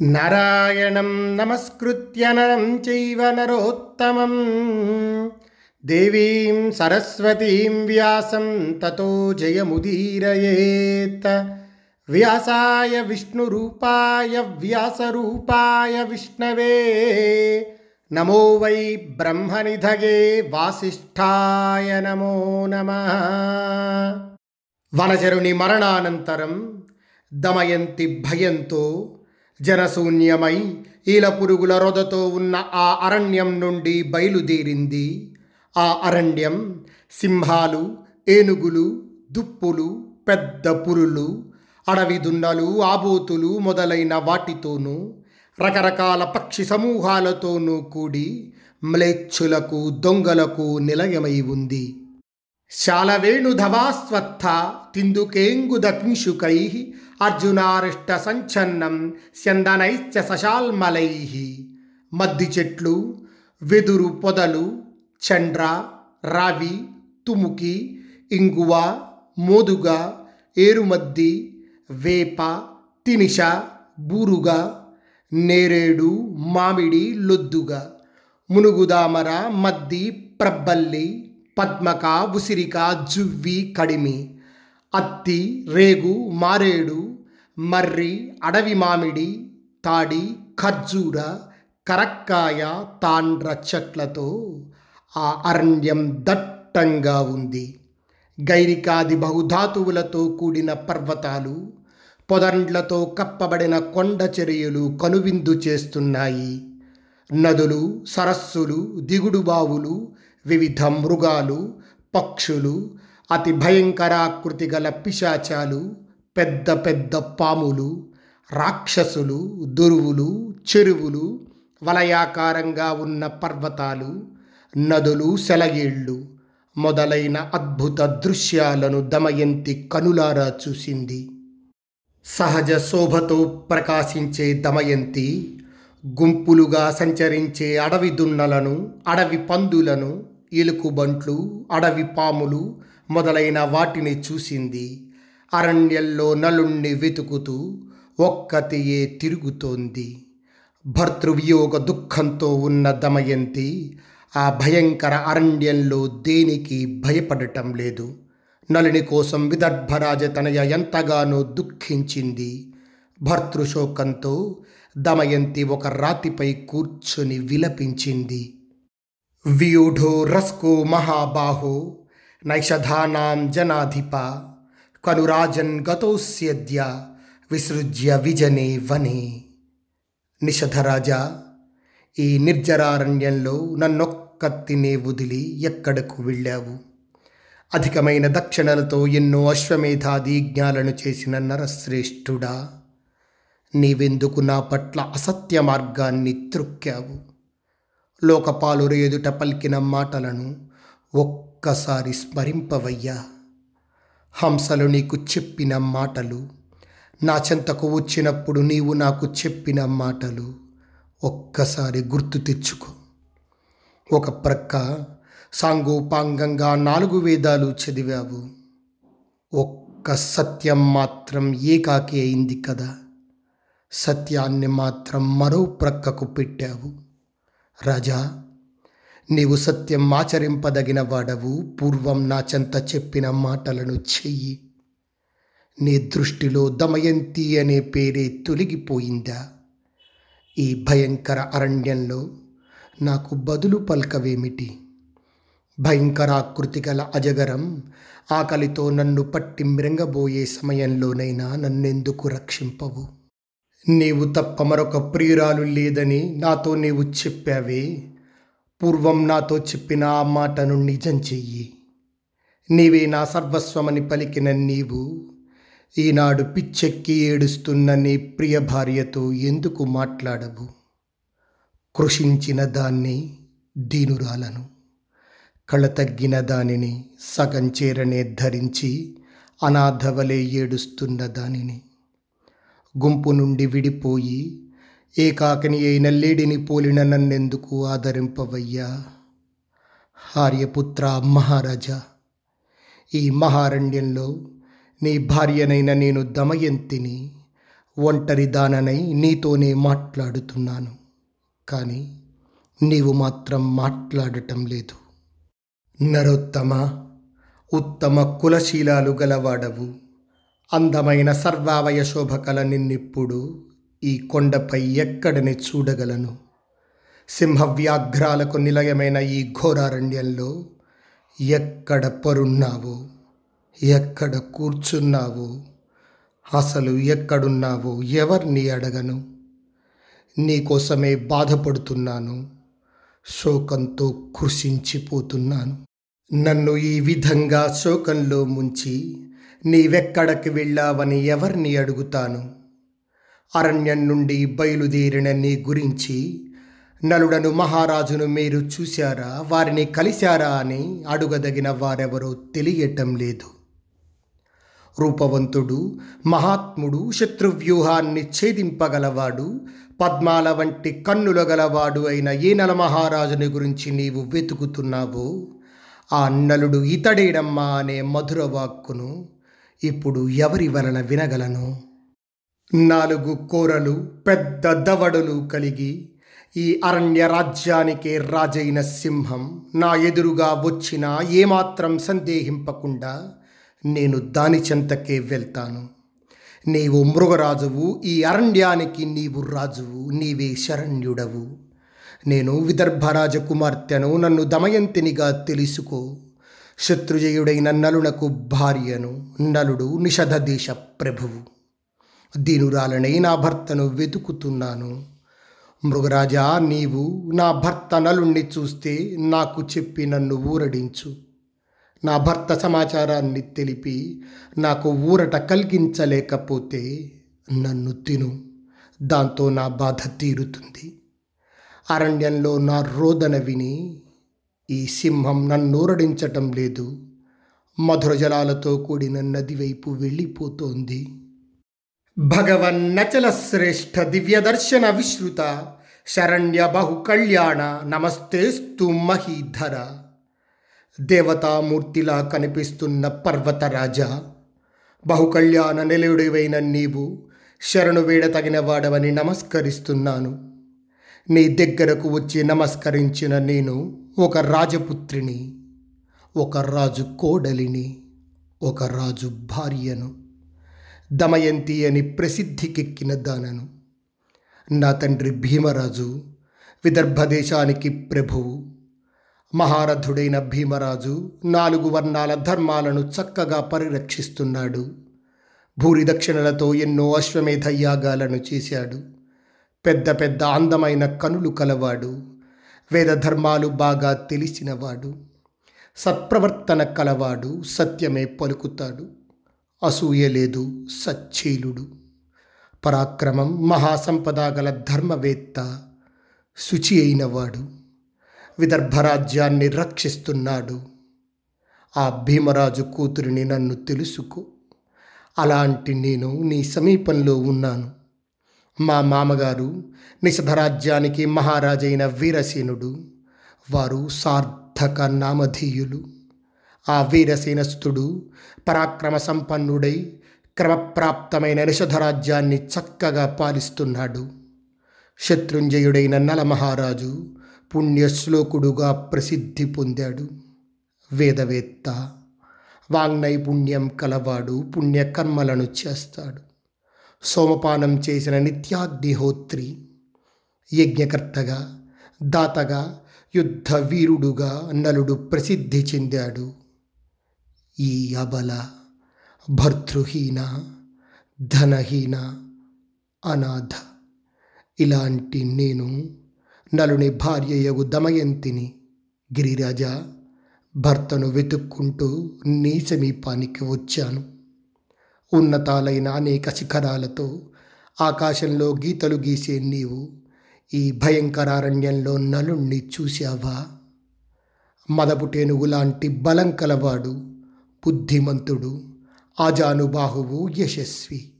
నారాయణం నమస్కృత్య నరం చైవ నరోత్తమం. దేవీం సరస్వతీం వ్యాసం తతో జయముదీరయేత్. వ్యాసాయ విష్ణురూపాయ వ్యాసరూపాయ విష్ణవే. నమో వై బ్రహ్మనిధగే వాసిష్ఠాయ నమో నమ. వనచరుని మరణానంతరం దమయంతి భయంతో జనశూన్యమై ఈల పురుగుల రొదతో ఉన్న ఆ అరణ్యం నుండి బయలుదేరింది. ఆ అరణ్యం సింహాలు ఏనుగులు దుప్పులు పెద్ద పురులు అడవి దున్నలు ఆబోతులు మొదలైన వాటితోనూ రకరకాల పక్షి సమూహాలతోనూ కూడి మ్లేచ్చులకు దొంగలకు నిలయమై ఉంది. శాలవేణుధవాస్వత్థ తిందుకేంగుదకింశుకై అర్జునారిష్ట సంఛన్నం స్యందనైశ్చ సశాల్మలై. మద్ది చెట్లు వెదురు పొదలు చండ్ర రావి తుముకి ఇంగువ మోదుగ ఏరుమద్ది వేప తినిష బూరుగ నేరేడు మామిడి లొద్దుగ. మునుగుదామర మద్ది ప్రబ్బల్లి పద్మక ఉసిరిక జువ్వి కడిమి. అత్తి రేగు మారేడు మర్రి అడవి మామిడి తాడి ఖర్జూర కరక్కాయ తాండ్ర చెట్లతో ఆ అరణ్యం దట్టంగా ఉంది. గైరికాది బహుధాతువులతో కూడిన పర్వతాలు పొదండ్లతో కప్పబడిన కొండ చర్యలు కనువిందు చేస్తున్నాయి. నదులు సరస్సులు దిగుడు బావులు వివిధ మృగాలు పక్షులు అతి భయంకరాకృతి గల పిశాచాలు పెద్ద పెద్ద పాములు రాక్షసులు దురువులు చెరువులు వలయాకారంగా ఉన్న పర్వతాలు నదులు సెలయేళ్ళు మొదలైన అద్భుత దృశ్యాలను దమయంతి కనులారా చూసింది. సహజ శోభతో ప్రకాశించే దమయంతి గుంపులుగా సంచరించే అడవి దున్నలను అడవి పందులను ఎలుకుబంట్లు అడవి పాములు మొదలైన వాటిని చూసింది. అరణ్యంలో నలుణ్ణి వెతుకుతూ ఒక్కతియే తిరుగుతోంది. భర్తృవియోగ దుఃఖంతో ఉన్న దమయంతి ఆ భయంకర అరణ్యంలో దేనికి భయపడటం లేదు. నలుని కోసం విదర్భరాజ తనయ ఎంతగానో దుఃఖించింది. భర్తృశోకంతో దమయంతి ఒక రాతిపై కూర్చుని విలపించింది. వ్యూఢో రస్కో మహాబాహో నైషధానాం జనాధిప కనురాజన్ గతోస్యద్య విసృజ్య విజనే వనే నిషధరాజా ఈ నిర్జరారణ్యంలో నన్నొక్కత్తినే వదిలి ఎక్కడకు వెళ్ళావు? అధికమైన దక్షిణలతో ఎన్నో అశ్వమేధాది యజ్ఞాలను చేసిన నరశ్రేష్ఠుడా నీవెందుకు నా పట్ల అసత్య మార్గాన్ని త్రొక్కావు? లోకపాలురు ఎదుట పలికిన మాటలను ఒక్కసారి స్మరింపవయ్యా. హంసలు నీకు చెప్పిన మాటలు నా చెంతకు వచ్చినప్పుడు నీవు నాకు చెప్పిన మాటలు ఒక్కసారి గుర్తు తెచ్చుకో. ఒక ప్రక్క సాంగోపాంగంగా నాలుగు వేదాలు చదివావు. ఒక్క సత్యం మాత్రం ఏకాకి అయింది కదా. సత్యాన్ని మాత్రం మరో ప్రక్కకు పెట్టావు. రాజా నీవు సత్యం ఆచరింపదగిన వాడవు పూర్వం నా చెంత చెప్పిన మాటలను చెయ్యి. నీ దృష్టిలో దమయంతి అనే పేరే తొలగిపోయిందా? ఈ భయంకర అరణ్యంలో నాకు బదులు పల్కవేమిటి? భయంకరాకృతి గల అజగరం ఆకలితో నన్ను పట్టి మృంగబోయే సమయంలోనైనా నన్నెందుకు రక్షింపవు? నీవు తప్ప మరొక ప్రియురాలు లేదని నాతో నీవు చెప్పావే. పూర్వం నాతో చెప్పిన ఆ మాటను నిజం చెయ్యి. నీవే నా సర్వస్వమని పలికిన నీవు ఈనాడు పిచ్చెక్కి ఏడుస్తున్న నీ ప్రియ భార్యతో ఎందుకు మాట్లాడవు? కృషించిన దాన్ని దీనురాలను కళ తగ్గిన దానిని సగం చేరనే ధరించి అనాథవలే ఏడుస్తున్న దానిని గుంపు నుండి విడిపోయి ఏకాకిని అయిన లేడిని పోలిన నన్నెందుకు ఆదరింపవయ్యా? ఆర్యపుత్ర మహారాజా ఈ మహారణ్యంలో నీ భార్యనైన నేను దమయంతిని ఒంటరి దాననై నీతోనే మాట్లాడుతున్నాను. కానీ నీవు మాత్రం మాట్లాడటం లేదు. నరోత్తమ ఉత్తమ కులశీలాలు గలవాడవు. అందమైన సర్వావయ శోభ కల నిన్నిప్పుడు ఈ కొండపై ఎక్కడని చూడగలను. సింహవ్యాఘ్రాలకు నిలయమైన ఈ ఘోరారణ్యంలో ఎక్కడ పరున్నావో? ఎక్కడ కూర్చున్నావో? అసలు ఎక్కడున్నావో ఎవరిని అడగను? నీకోసమే బాధపడుతున్నాను. శోకంతో కృషించిపోతున్నాను నన్ను ఈ విధంగా శోకంలో ముంచి నీవెక్కడికి వెళ్ళావని ఎవరిని అడుగుతాను? అరణ్యం నుండి బయలుదేరిన నీ గురించి. నలుడను మహారాజును మీరు చూశారా? వారిని కలిశారా అని అడుగదగిన వారెవరో తెలియటం లేదు. రూపవంతుడు మహాత్ముడు శత్రువ్యూహాన్ని ఛేదింపగలవాడు పద్మాల వంటి కన్నుల గలవాడు అయిన ఏనల మహారాజుని గురించి నీవు వెతుకుతున్నావో ఆ నలుడు ఇతడేడమ్మా అనే మధుర వాక్కును ఇప్పుడు ఎవరి వలన వినగలను? నాలుగు కోరలు పెద్ద దవడులు కలిగి ఈ అరణ్య రాజ్యానికే రాజైన సింహం నా ఎదురుగా వచ్చినా ఏమాత్రం సందేహింపకుండా నేను దాని చెంతకే వెళ్తాను. నీవు మృగరాజువు ఈ అరణ్యానికి నీవు రాజువు నీవే శరణ్యుడవు. నేను విదర్భ రాజకుమార్తెను నన్ను దమయంతినిగా తెలుసుకో. శత్రుజయుడైన నలునకు భార్యను నలుడు నిషధ దేశ ప్రభువు. దీనురాలనై నా భర్తను వెతుకుతున్నాను. మృగరాజా నీవు నా భర్త నలుణ్ణి చూస్తే నాకు చెప్పి నన్ను ఊరడించు. నా భర్త సమాచారాన్ని తెలిపి నాకు ఊరట కలిగించలేకపోతే నన్ను తిను. దాంతో నా బాధ తీరుతుంది. అరణ్యంలో నా రోదన విని ఈ సింహం నన్నూరడించటం లేదు. మధుర జలాలతో కూడిన నది వైపు వెళ్ళిపోతోంది. భగవన్నచల శ్రేష్ఠ దివ్యదర్శన విశ్రుత శరణ్య బహు కళ్యాణ నమస్తేస్తు మహీధర. దేవతామూర్తిలా కనిపిస్తున్న పర్వతరాజా బహుకళ్యాణ నిలయుడివైన నీవు శరణు వేడ తగిన వాడవని నమస్కరిస్తున్నాను. నీ దగ్గరకు వచ్చి నమస్కరించిన నేను ఒక రాజపుత్రిని ఒక రాజు కోడలిని ఒక రాజు భార్యను. దమయంతి అని ప్రసిద్ధికెక్కిన దానను. నా తండ్రి భీమరాజు విదర్భ దేశానికి ప్రభువు. మహారథుడైన భీమరాజు నాలుగు వర్ణాల ధర్మాలను చక్కగా పరిరక్షిస్తున్నాడు. భూరి దక్షిణలతో ఎన్నో అశ్వమేధ యాగాలను చేశాడు. పెద్ద పెద్ద అందమైన కనులు కలవాడు. వేద ధర్మాలు బాగా తెలిసినవాడు. సత్ప్రవర్తన కలవాడు. సత్యమే పలుకుతాడు. అసూయలేదు సచ్చీలుడు. పరాక్రమం మహాసంపద గల ధర్మవేత్త శుచి అయినవాడు. విదర్భరాజ్యాన్ని రక్షిస్తున్నాడు. ఆ భీమరాజు కూతురిని నన్ను తెలుసుకో. అలాంటి నేను నీ సమీపంలో ఉన్నాను. మా మామగారు నిషధరాజ్యానికి మహారాజైన వీరసేనుడు. వారు సార్థక నామధేయులు. ఆ వీరసేనస్థుడు పరాక్రమ సంపన్నుడై క్రమప్రాప్తమైన నిషధరాజ్యాన్ని చక్కగా పాలిస్తున్నాడు. శత్రుంజయుడైన నలమహారాజు పుణ్యశ్లోకుడుగా ప్రసిద్ధి పొందాడు. వేదవేత్త వాంగ్నైపుణ్యం కలవాడు పుణ్యకర్మలను చేస్తాడు. సోమపానం చేసిన నిత్యాగ్నిహోత్రి యజ్ఞకర్తగా దాతగా యుద్ధ వీరుడుగా నలుడు ప్రసిద్ధి చెందాడు. ఈ అబల భర్తృహీన ధనహీన అనాథ. ఇలాంటి నేను నలుని భార్యయగు దమయంతిని గిరిరాజ భర్తను వెతుక్కుంటూ నీ సమీపానికి వచ్చాను. ఉన్నతాలైన అనేక శిఖరాలతో ఆకాశంలో గీతలు గీసే నీవు ఈ భయంకరారణ్యంలో నలుణ్ణి చూశావా? మదపుటేనుగు లాంటి బలం కలవాడు బుద్ధిమంతుడు ఆజానుబాహువు యశస్వి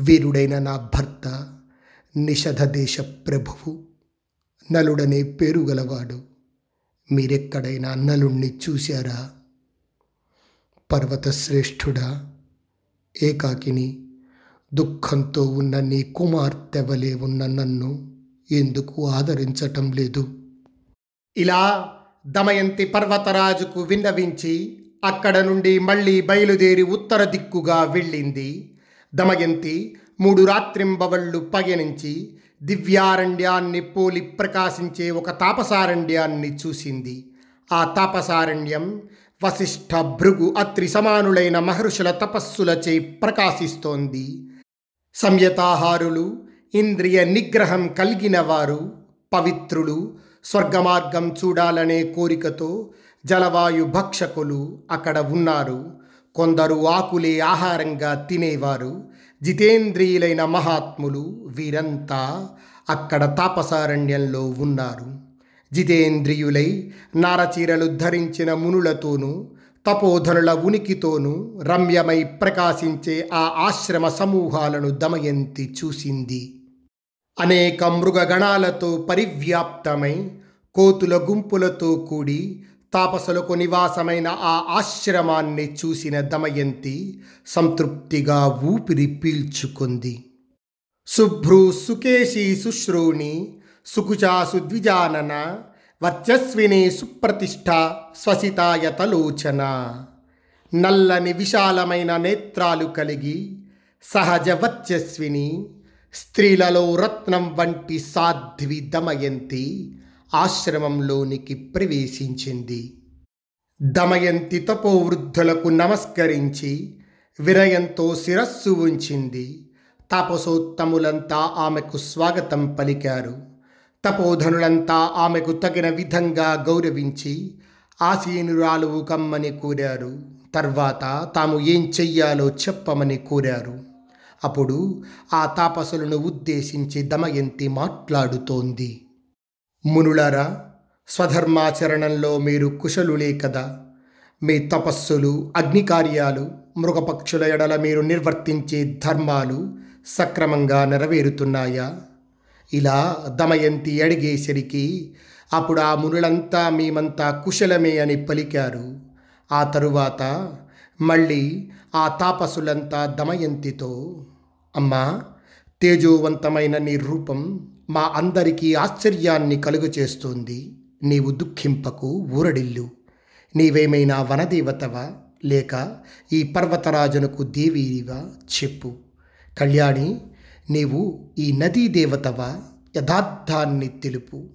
వీరుడైన నా భర్త నిషధ దేశ ప్రభువు నలుడనే పేరు గలవాడు మీరెక్కడైనా నలుణ్ణి చూశారా? పర్వతశ్రేష్ఠుడా ఏకాకిని దుఃఖంతో ఉన్న నీ కుమార్తె వలె ఉన్న నన్ను ఎందుకు ఆదరించటం లేదు? ఇలా దమయంతి పర్వతరాజుకు విన్నవించి అక్కడ నుండి మళ్ళీ బయలుదేరి ఉత్తర దిక్కుగా వెళ్ళింది. దమయంతి మూడు రాత్రింబవళ్ళు పయనించి దివ్యారణ్యాన్ని పోలి ప్రకాశించే ఒక తాపసారణ్యాన్ని చూసింది. ఆ తాపసారణ్యం వశిష్ఠ భృగు అత్రి సమానులైన మహర్షుల తపస్సులచే ప్రకాశిస్తోంది. సంయతాహారులు ఇంద్రియ నిగ్రహం కలిగిన వారు పవిత్రులు స్వర్గమార్గం చూడాలనే కోరికతో జలవాయు భక్షకులు అక్కడ ఉన్నారు. కొందరు ఆకులే ఆహారంగా తినేవారు. జితేంద్రియులైన మహాత్ములు వీరంతా అక్కడ తాపసారణ్యంలో ఉన్నారు. జితేంద్రియులై నారచీరలు ధరించిన మునులతోనూ తపోధనుల ఉనికితోనూ రమ్యమై ప్రకాశించే ఆ ఆశ్రమ సమూహాలను దమయంతి చూసింది. అనేక మృగగణాలతో పరివ్యాప్తమై కోతుల గుంపులతో కూడి తాపసులకు నివాసమైన ఆ ఆశ్రమాన్ని చూసిన దమయంతి సంతృప్తిగా ఊపిరి పీల్చుకుంది. శుభ్రు సుకేశి శుశ్రూణి సుకుచా సుద్విజానన వర్చస్విని సుప్రతిష్ట స్వసితాయతలోచన నల్లని విశాలమైన నేత్రాలు కలిగి సహజ వర్చస్విని స్త్రీలలో రత్నం వంటి సాధ్వి దమయంతి ఆశ్రమంలోనికి ప్రవేశించింది. దమయంతి తపోవృద్ధులకు నమస్కరించి వినయంతో శిరస్సు ఉంచింది. తాపసోత్తములంతా ఆమెకు స్వాగతం పలికారు. తపోధనులంతా ఆమెకు తగిన విధంగా గౌరవించి ఆసీనురాలు కమ్మని కోరారు. తర్వాత తాము ఏం చెయ్యాలో చెప్పమని కోరారు. అప్పుడు ఆ తాపసులను ఉద్దేశించి దమయంతి మాట్లాడుతోంది. మునులరా స్వధర్మాచరణంలో మీరు కుశలులే కదా. మీ తపస్సులు అగ్నికార్యాలు మృగపక్షుల ఎడల మీరు నిర్వర్తించే ధర్మాలు సక్రమంగా నెరవేరుతున్నాయా? ఇలా దమయంతి అడిగేసరికి అప్పుడు ఆ మునులంతా మేమంతా కుశలమే అని పలికారు. ఆ తరువాత మళ్ళీ ఆ తాపసులంతా దమయంతితో అమ్మా తేజోవంతమైన నీ రూపం మా అందరికీ ఆశ్చర్యాన్ని కలుగచేస్తోంది. నీవు దుఃఖింపకు ఊరడిల్లు. నీవేమైనా వనదేవతవా? లేక ఈ పర్వతరాజునకు దేవీవా? చెప్పు. కళ్యాణి నీవు ఈ నదీ దేవతవా? యథార్థాన్ని తెలుపు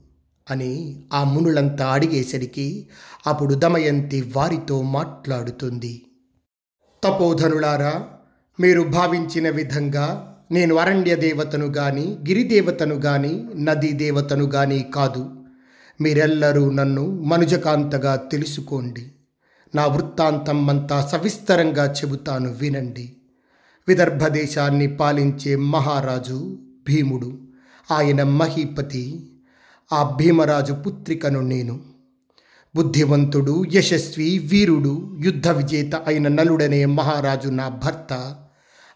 అని ఆ మునులంతా అడిగేసరికి అప్పుడు దమయంతి వారితో మాట్లాడుతుంది. తపోధనులారా మీరు భావించిన విధంగా నేను అరణ్య దేవతను గాని గిరిదేవతను గాని నదీ దేవతను గాని కాదు. మీరెల్లరూ నన్ను మనుజకాంతగా తెలుసుకోండి. నా వృత్తాంతం అంతా సవిస్తరంగా చెబుతాను వినండి. విదర్భ దేశాన్ని పాలించే మహారాజు భీముడు. ఆయన మహీపతి. ఆ భీమరాజు పుత్రికను నేను. బుద్ధివంతుడు యశస్వి వీరుడు యుద్ధ విజేత అయిన నలుడనే మహారాజు నా భర్త.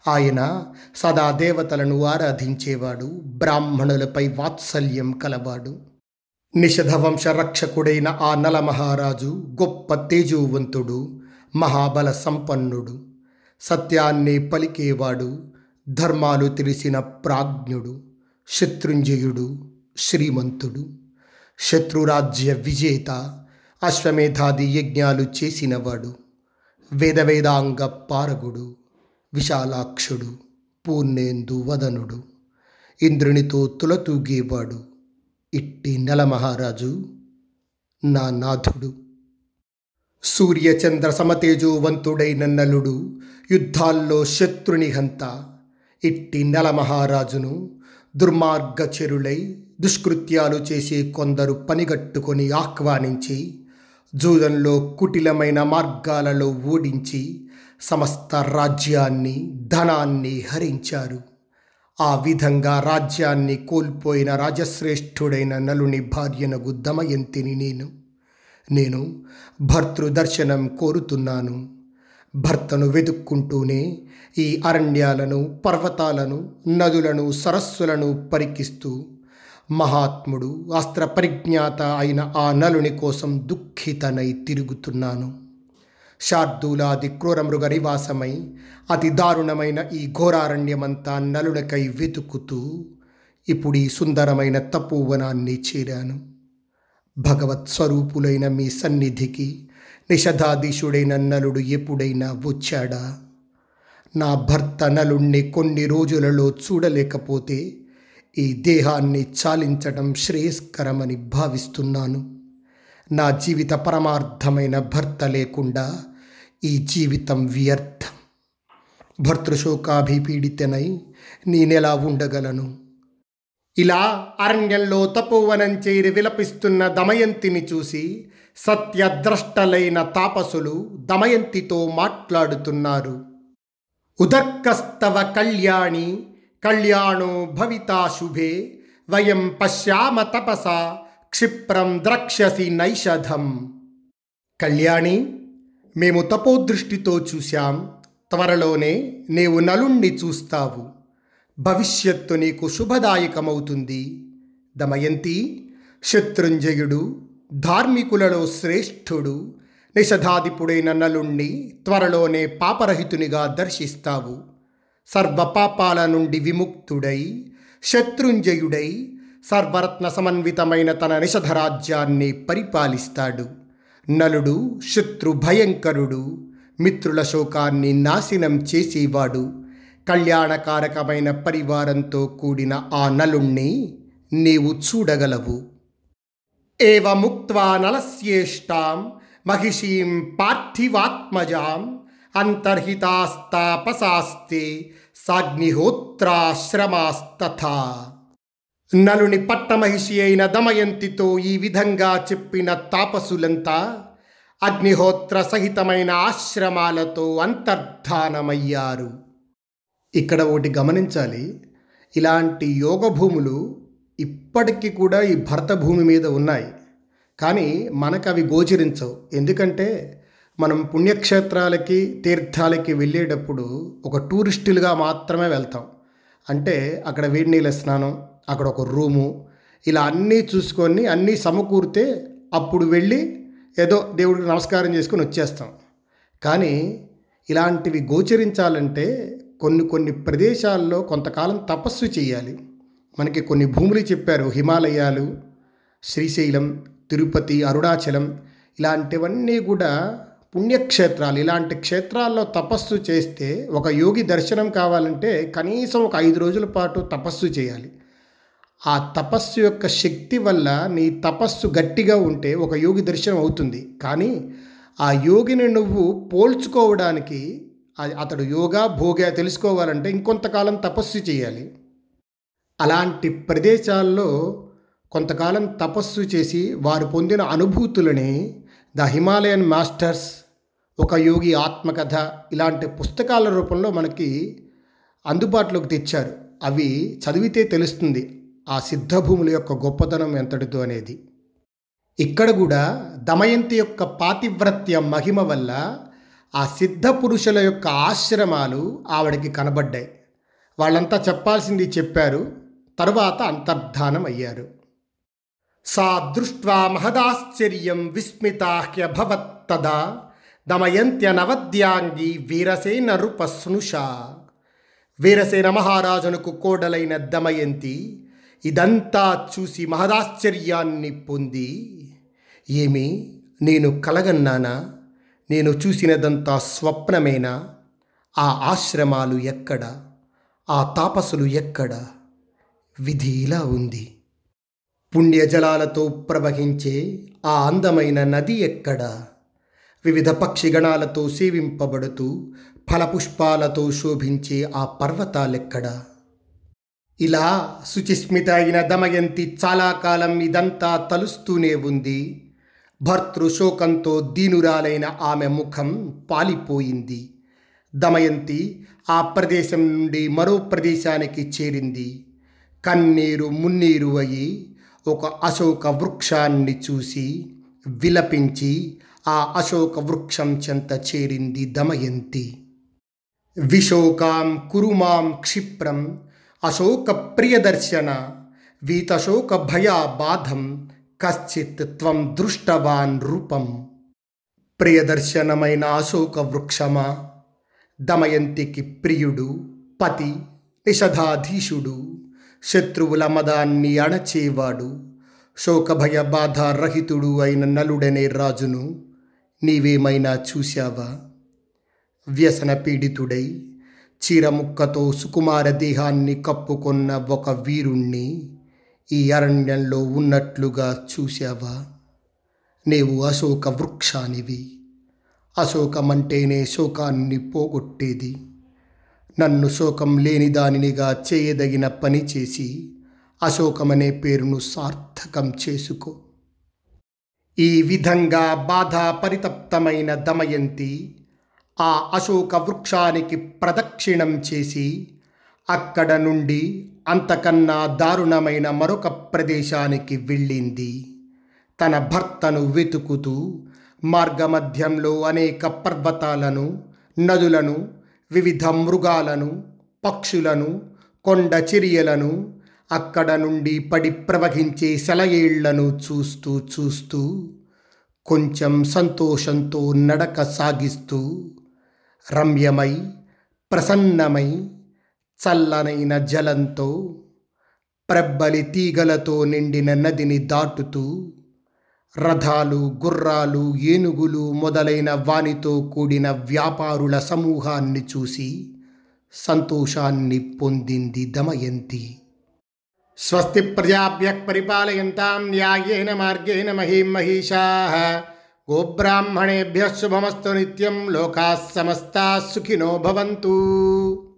ఆయన సదా దేవతలను ఆరాధించేవాడు బ్రాహ్మణులపై వాత్సల్యం కలవాడు. నిషధవంశ రక్షకుడైన ఆ నల మహారాజు గొప్ప తేజోవంతుడు మహాబల సంపన్నుడు సత్యాన్ని పలికేవాడు ధర్మాలు తెలిసిన ప్రాజ్ఞుడు శత్రుంజయుడు శ్రీమంతుడు. శత్రురాజ్య విజేత అశ్వమేధాది యజ్ఞాలు చేసినవాడు వేదవేదాంగ పారగుడు. విశాలాక్షుడు పూర్ణేందు వదనుడు ఇంద్రునితో తులతూగేవాడు ఇట్టి నెల మహారాజు నా నాథుడు. సూర్యచంద్ర సమతేజోవంతుడైన నలుడు యుద్ధాల్లో శత్రుని హంత ఇట్టి నెల మహారాజును దుర్మార్గచరులై దుష్కృత్యాలు చేసే కొందరు పనిగట్టుకొని ఆహ్వానించి జూదంలో కుటిలమైన మార్గాలలో ఓడించి సమస్త రాజ్యాన్ని ధనాన్ని హరించారు. ఆ విధంగా రాజ్యాన్ని కోల్పోయిన రాజశ్రేష్ఠుడైన నలుని భార్యనగు దమయంతిని నేను. నేను భర్తృదర్శనం కోరుతున్నాను. భర్తను వెతుక్కుంటూనే ఈ అరణ్యాలను పర్వతాలను నదులను సరస్సులను పరికిస్తూ మహాత్ముడు అస్త్ర పరిజ్ఞాత అయిన ఆ నలుని కోసం దుఃఖితనై తిరుగుతున్నాను. శార్దూలాది క్రూరమృగ నివాసమై అతి దారుణమైన ఈ ఘోరారణ్యమంతా నలుడకై వెతుకుతూ ఇప్పుడు ఈ సుందరమైన తపోవనాన్ని చేరాను. భగవత్ స్వరూపులైన మీ సన్నిధికి నిషధాధీశుడైన నలుడు ఎప్పుడైనా వచ్చాడా? నా భర్త నలుణ్ణి కొన్ని రోజులలో చూడలేకపోతే ఈ దేహాన్ని చాలించడం శ్రేయస్కరమని భావిస్తున్నాను. నా జీవిత పరమార్థమైన భర్త లేకుండా ఈ జీవితం వ్యర్థం. భర్తృశోకాభిపీడితనై నేనెలా ఉండగలను? ఇలా అరణ్యంలో తపోవనం చేరి విలపిస్తున్న దమయంతిని చూసి సత్యద్రష్టలైన తాపసులు దమయంతితో మాట్లాడుతున్నారు. ఉదక్కస్తవ కళ్యాణి కళ్యాణో భవితా శుభే వయం పశ్యామ తపస క్షిప్రం ద్రక్ష్యసి నైషధం. కళ్యాణి మేము తపోదృష్టితో చూశాం త్వరలోనే నీవు నలుణ్ణి చూస్తావు. భవిష్యత్తు నీకు శుభదాయకమవుతుంది. దమయంతి శత్రుంజయుడు ధార్మికులలో శ్రేష్ఠుడు నిషధాధిపుడైన నలుణ్ణి త్వరలోనే పాపరహితునిగా దర్శిస్తావు. సర్వపాపాల నుండి విముక్తుడై శత్రుంజయుడై సర్వరత్న సమన్వితమైన తన నిషధరాజ్యాన్ని పరిపాలిస్తాడు. నలుడు శత్రు భయంకరుడు మిత్రుల శోకాన్ని నాశనం చేసేవాడు. కళ్యాణకారకమైన పరివారంతో కూడిన ఆ నలుణ్ణి నీవు చూడగలవు. ఏవ ముక్త్వా నలస్యేష్టాం మహిషీం పార్థివాత్మజాం అంతర్హితాస్తాపసాస్తే సాగ్నిహోత్రాశ్రమాస్తథా. నలుని పట్టమహిషి అయిన దమయంతితో ఈ విధంగా చెప్పిన తాపసులంతా అగ్నిహోత్ర సహితమైన ఆశ్రమాలతో అంతర్ధానమయ్యారు. ఇక్కడ ఒకటి గమనించాలి. ఇలాంటి యోగ భూములు ఇప్పటికీ కూడా ఈ భరత భూమి మీద ఉన్నాయి. కానీ మనకు అవి గోచరించవు. ఎందుకంటే మనం పుణ్యక్షేత్రాలకి తీర్థాలకి వెళ్ళేటప్పుడు ఒక టూరిస్టులుగా మాత్రమే వెళ్తాం. అంటే అక్కడ వేడి నీళ్ళ స్నానం అక్కడ ఒక రూము. ఇలా అన్నీ చూసుకొని అన్నీ సమకూరితే అప్పుడు వెళ్ళి ఏదో దేవుడికి నమస్కారం చేసుకొని వచ్చేస్తాం. కానీ ఇలాంటివి గోచరించాలంటే కొన్ని కొన్ని ప్రదేశాల్లో కొంతకాలం తపస్సు చేయాలి. మనకి కొన్ని భూములు చెప్పారు. హిమాలయాలు శ్రీశైలం తిరుపతి అరుణాచలం ఇలాంటివన్నీ కూడా పుణ్యక్షేత్రాలు. ఇలాంటి క్షేత్రాల్లో తపస్సు చేస్తే ఒక యోగి దర్శనం కావాలంటే కనీసం ఒక ఐదు రోజుల పాటు తపస్సు చేయాలి. ఆ తపస్సు యొక్క శక్తి వల్ల నీ తపస్సు గట్టిగా ఉంటే ఒక యోగి దర్శనం అవుతుంది. కానీ ఆ యోగిని నువ్వు పోల్చుకోవడానికి అతడు యోగా భోగా తెలుసుకోవాలంటే ఇంకొంతకాలం తపస్సు చేయాలి. అలాంటి ప్రదేశాల్లో కొంతకాలం తపస్సు చేసి వారు పొందిన అనుభూతులని ద హిమాలయన్ మాస్టర్స్ ఒక యోగి ఆత్మకథ ఇలాంటి పుస్తకాల రూపంలో మనకి అందుబాటులోకి తెచ్చారు. అవి చదివితే తెలుస్తుంది. ఆ సిద్ధభూముల యొక్క గొప్పతనం ఎంతటిదో అనేది. ఇక్కడ కూడా దమయంతి యొక్క పాతివ్రత్య మహిమ వల్ల ఆ సిద్ధ పురుషుల యొక్క ఆశ్రమాలు ఆవిడకి కనబడ్డాయి. వాళ్ళంతా చెప్పాల్సింది చెప్పారు తరువాత అంతర్ధానం అయ్యారు. సా దృష్ట్వా మహదాశ్చర్యం విస్మితాహ్యభవత్తదా దమయంత్యనవద్యాంగి వీరసేన నృపస్నుషా వీరసేన మహారాజునకు కోడలైన దమయంతి ఇదంతా చూసి మహదాశ్చర్యాన్ని పొంది ఏమి నేను కలగన్నానా? నేను చూసినదంతా స్వప్నమేనా? ఆ ఆశ్రమాలు ఎక్కడ? ఆ తాపసులు ఎక్కడ? విధి ఇలా ఉంది. పుణ్యజలాలతో ప్రవహించే ఆ అందమైన నది ఎక్కడ? వివిధ పక్షిగణాలతో సేవింపబడుతూ ఫలపుష్పాలతో శోభించే ఆ పర్వతాలెక్కడ? ఇలా శుచిస్మిత అయిన దమయంతి చాలా కాలం ఇదంతా తలుస్తూనే ఉంది. భర్తృశోకంతో దీనురాలైన ఆమె ముఖం పాలిపోయింది. దమయంతి ఆ ప్రదేశం నుండి మరో ప్రదేశానికి చేరింది. కన్నీరు మున్నీరు అయి ఒక అశోక వృక్షాన్ని చూసి విలపించి ఆ అశోక వృక్షం చెంత చేరింది దమయంతి. విశోకాం కురుమాం క్షిప్రం అశోక ప్రియదర్శన వీతశోక భయా బాధం కశ్చిత్ త్వం దృష్టవాన్ రూపం. ప్రియదర్శనమైన అశోక వృక్షమా దమయంతికి ప్రియుడు పతి నిషధాధీశుడు శత్రువుల మదాన్ని అణచేవాడు శోకభయ బాధ రహితుడు అయిన నలుడనే రాజును నీవేమైనా చూశావా? వ్యసన పీడితుడై చీరముక్కతో సుకుమార దేహాన్ని కప్పుకొన్న ఒక వీరుణ్ణి ఈ అరణ్యంలో ఉన్నట్లుగా చూశావా? నీవు అశోక వృక్షానివి. అశోకమంటేనే శోకాన్ని పోగొట్టేది. నన్ను శోకం లేని దానినిగా చేయదగిన పని చేసి అశోకమనే పేరును సార్థకం చేసుకో. ఈ విధంగా బాధ పరితప్తమైన దమయంతి ఆ అశోక వృక్షానికి ప్రదక్షిణం చేసి అక్కడ నుండి అంతకన్నా దారుణమైన మరొక ప్రదేశానికి వెళ్ళింది. తన భర్తను వెతుకుతూ మార్గమధ్యంలో అనేక పర్వతాలను నదులను వివిధ మృగాలను పక్షులను కొండ చిరియలను అక్కడ నుండి పడి ప్రవహించే సెలయేళ్ళను చూస్తూ చూస్తూ కొంచెం సంతోషంతో నడక సాగిస్తూ రమ్యమై ప్రసన్నమై చల్లనైన జలంతో ప్రబ్బలి తీగలతో నిండిన నదిని దాటుతూ రథాలు గుర్రాలు ఏనుగులు మొదలైన వానితో కూడిన వ్యాపారుల సమూహాన్ని చూసి సంతోషాన్ని పొందింది దమయంతి. స్వస్తి ప్రజాభ్య పరిపాలయంతాం న్యాయేన మార్గేణ మహీం మహిషా. గోబ్రాహ్మణేభ్య శుభమస్తు నిత్యం లోకా సమస్తా సుఖినో భవంతు.